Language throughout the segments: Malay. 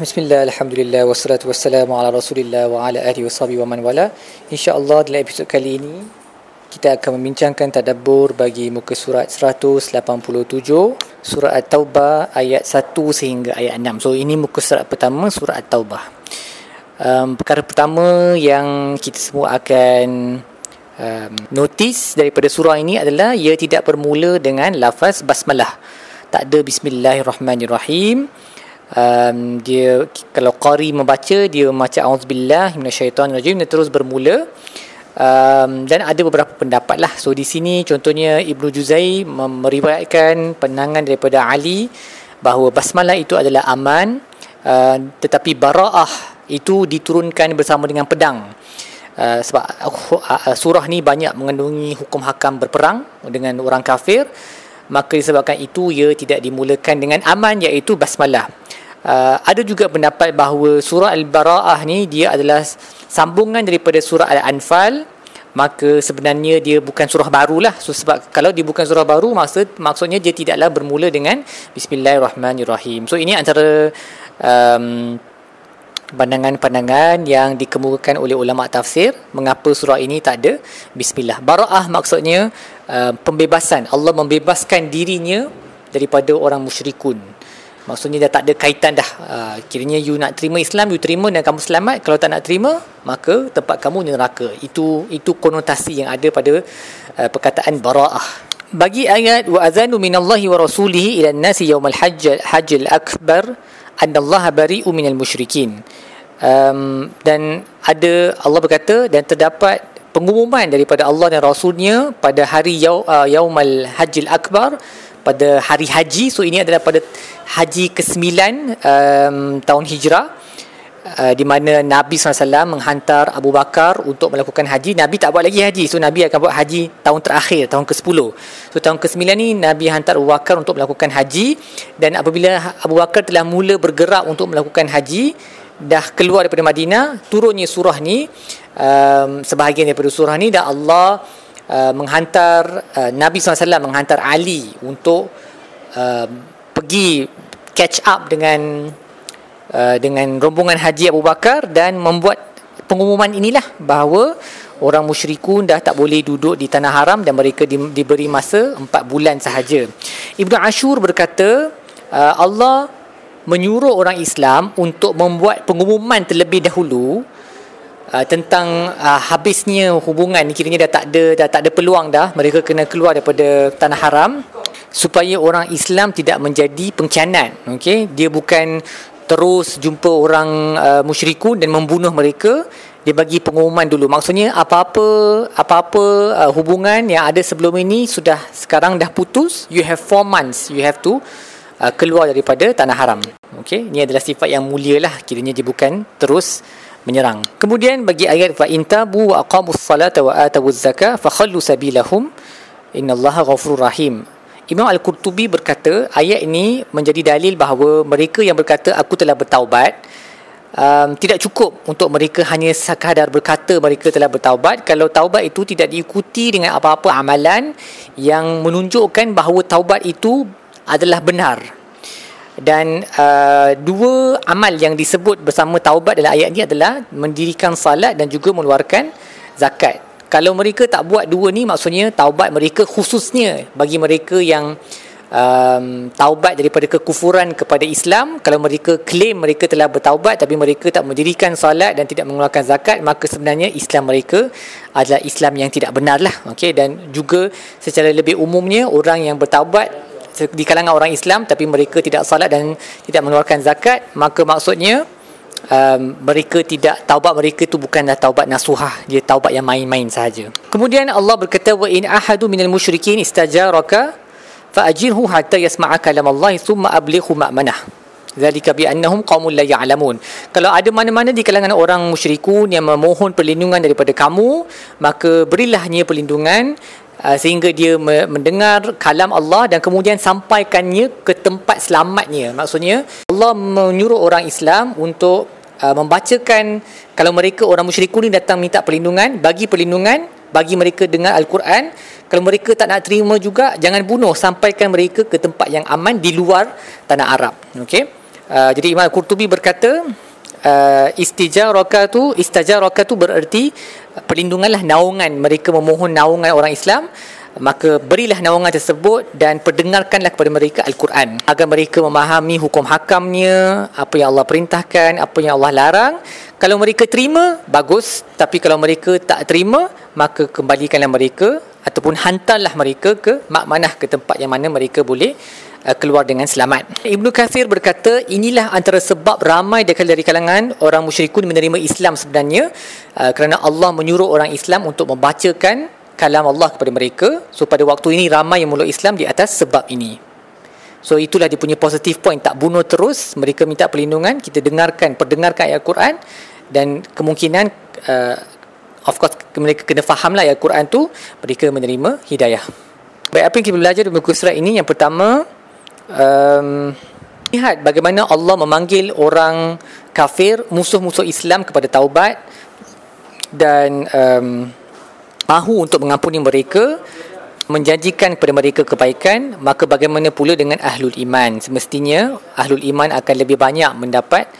Bismillah, Alhamdulillah, wassalatu wassalamu ala rasulillah wa ala ahli wa sahbihi wa man wala. InsyaAllah dalam episod kali ini Kita akan membincangkan tadabbur bagi muka surat 187 Surat At-Taubah ayat 1 sehingga ayat 6 So ini muka surat pertama surat At-Taubah. Um, Perkara pertama yang kita semua akan um, notice daripada surah ini adalah Ia tidak bermula dengan lafaz basmalah. Tak ada bismillahirrahmanirrahim um, dia kalau qari membaca dia membaca auzubillah minasyaitonirrajim dia terus bermula. Um, dan ada beberapa pendapat lah. So di sini contohnya Ibnu Juzai meriwayatkan penangan daripada Ali bahawa basmalah itu adalah aman uh, tetapi bara'ah itu diturunkan bersama dengan pedang. Uh, sebab uh, surah ni banyak mengandungi hukum hakam berperang dengan orang kafir. Maka disebabkan itu ia tidak dimulakan dengan aman iaitu basmalah Uh, ada juga pendapat bahawa surah Al-Bara'ah ni dia adalah sambungan daripada surah Al-Anfal. Maka sebenarnya dia bukan surah baru lah. So, sebab kalau dia bukan surah baru maksud, maksudnya dia tidaklah bermula dengan Bismillahirrahmanirrahim. So ini antara um, pandangan-pandangan yang dikemukakan oleh ulama tafsir. Mengapa surah ini tak ada Bismillah? Bara'ah maksudnya uh, pembebasan. Allah membebaskan dirinya daripada orang musyrikun Maksudnya dah tak ada kaitan dah. Uh, kiranya you nak terima Islam, you terima dan kamu selamat. Kalau tak nak terima, maka tempat kamu neraka. Itu itu konotasi yang ada pada uh, perkataan bara'ah. Bagi ayat wa azanu minallahi wa rasulihi ila nasi yaumal hajj hajjal akbar annallaha bari'u minal musyrikin. Um, dan ada Allah berkata dan terdapat pengumuman daripada Allah dan Rasulnya pada hari yaum, uh, yaumal hajjil akbar pada hari haji. So ini adalah pada haji ke-9 um, tahun hijrah uh, di mana Nabi SAW menghantar Abu Bakar untuk melakukan haji. Nabi tak buat lagi haji. So Nabi akan buat haji tahun terakhir tahun ke-10 so tahun ke-9 ni Nabi hantar Abu Bakar untuk melakukan haji. Dan apabila Abu Bakar telah mula bergerak untuk melakukan haji dah keluar daripada Madinah turunnya surah ni um, sebahagian daripada surah ni dan Allah Uh, menghantar uh, Nabi SAW menghantar Ali untuk uh, pergi catch up dengan uh, dengan rombongan Haji Abu Bakar dan membuat pengumuman inilah bahawa orang musyrikun dah tak boleh duduk di tanah haram dan mereka di, diberi masa 4 bulan sahaja. Ibnu Ashur berkata uh, Allah menyuruh orang Islam untuk membuat pengumuman terlebih dahulu uh, tentang uh, habisnya hubungan kiranya dah tak ada dah tak ada peluang dah. Mereka kena keluar daripada tanah haram supaya orang Islam tidak menjadi pengkhianat okey? Dia bukan terus jumpa orang uh, musyrikun dan membunuh mereka. Dia bagi pengumuman dulu. Maksudnya apa-apa apa-apa uh, hubungan yang ada sebelum ini sudah sekarang dah putus you have four months. You have to uh, keluar daripada tanah haram okey? Ini adalah sifat yang mulia lah kiranya dia bukan terus menyerang. Kemudian bagi ayat fa intabu wa aqamus salata wa atawuz zakah fa khallu sabilahum innallaha ghafurur rahim. Imam Al-Qurtubi berkata ayat ini menjadi dalil bahawa mereka yang berkata aku telah bertaubat um, tidak cukup untuk mereka hanya sekadar berkata mereka telah bertaubat kalau taubat itu tidak diikuti dengan apa-apa amalan yang menunjukkan bahawa taubat itu adalah benar dan uh, dua amal yang disebut bersama taubat dalam ayat ini adalah mendirikan salat dan juga mengeluarkan zakat. Kalau mereka tak buat dua ni maksudnya taubat mereka khususnya bagi mereka yang um, taubat daripada kekufuran kepada Islam kalau mereka claim mereka telah bertaubat tapi mereka tak mendirikan salat dan tidak mengeluarkan zakat maka sebenarnya Islam mereka adalah Islam yang tidak benar lah okay? dan juga secara lebih umumnya orang yang bertaubat di kalangan orang Islam tapi mereka tidak salat dan tidak mengeluarkan zakat maka maksudnya um, mereka tidak taubat mereka itu bukanlah taubat nasuhah dia taubat yang main-main sahaja kemudian Allah berkata wa in ahadu minal musyrikin istajaraka fa ajirhu hatta yasma'a kalam Allah thumma ablighu ma'manah Zalika bi annahum qaumun la ya'lamun. Kalau ada mana-mana di kalangan orang musyrikun yang memohon perlindungan daripada kamu, maka berilahnya perlindungan sehingga dia mendengar kalam Allah dan kemudian sampaikannya ke tempat selamatnya. Maksudnya Allah menyuruh orang Islam untuk uh, membacakan kalau mereka orang musyrikun datang minta perlindungan bagi perlindungan bagi mereka dengar Al-Quran. Kalau mereka tak nak terima juga jangan bunuh. Sampaikan mereka ke tempat yang aman di luar tanah Arab. Okey? Uh, jadi Imam Qurtubi berkata uh, istijaraka tu istajaraka tu bererti perlindunganlah naungan. Mereka memohon naungan orang Islam maka berilah naungan tersebut dan perdengarkanlah kepada mereka Al-Quran. Agar mereka memahami hukum hakamnya apa yang Allah perintahkan apa yang Allah larang. Kalau mereka terima bagus. Tapi kalau mereka tak terima maka kembalikanlah mereka ataupun hantarlah mereka ke makmanah ke tempat yang mana mereka boleh uh, keluar dengan selamat. Ibnu Kathir berkata inilah antara sebab ramai dari kalangan orang musyrikun menerima Islam sebenarnya uh, kerana Allah menyuruh orang Islam untuk membacakan kalam Allah kepada mereka. So pada waktu ini ramai yang meluk Islam di atas sebab ini. So itulah dia punya positive point tak bunuh terus mereka minta perlindungan kita dengarkan perdengarkan ayat Quran dan kemungkinan uh, of course mereka kena fahamlah ayat Quran tu mereka menerima hidayah. Baik apa yang kita belajar di buku surat ini yang pertama um, lihat bagaimana Allah memanggil orang kafir musuh-musuh Islam kepada taubat dan um, mahu untuk mengampuni mereka menjanjikan kepada mereka kebaikan. Maka bagaimana pula dengan ahlul iman? Semestinya ahlul iman akan lebih banyak mendapat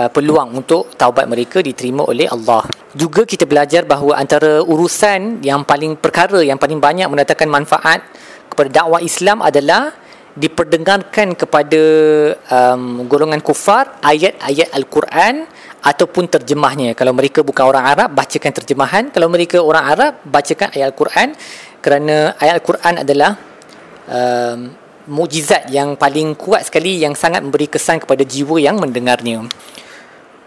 uh, peluang untuk taubat mereka diterima oleh Allah. Juga kita belajar bahawa antara urusan yang paling perkara yang paling banyak mendatangkan manfaat kepada dakwah Islam adalah diperdengarkan kepada um, golongan kufar ayat-ayat Al-Quran ataupun terjemahnya. Kalau mereka bukan orang Arab, bacakan terjemahan. Kalau mereka orang Arab, bacakan ayat Al-Quran kerana ayat Al-Quran adalah um, mujizat yang paling kuat sekali yang sangat memberi kesan kepada jiwa yang mendengarnya.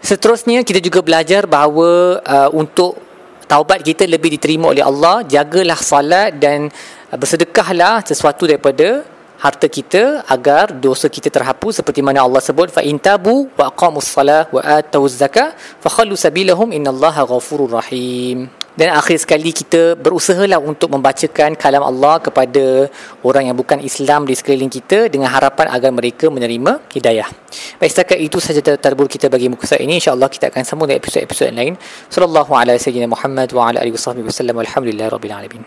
Seterusnya kita juga belajar bahawa uh, untuk taubat kita lebih diterima oleh Allah, jagalah salat dan bersedekahlah sesuatu daripada harta kita agar dosa kita terhapus seperti mana Allah sebut fa intabu wa aqamus salah wa atuz zakah fa khallu sabilahum innallaha ghafurur rahim dan akhir sekali kita berusahalah untuk membacakan kalam Allah kepada orang yang bukan Islam di sekeliling kita dengan harapan agar mereka menerima hidayah. Baik setakat itu saja tadabbur kita bagi muka surat ini insya-Allah kita akan sambung dengan episod-episod lain. Sallallahu alaihi wasallam Muhammad wa ala alihi wasallam walhamdulillahirabbil alamin.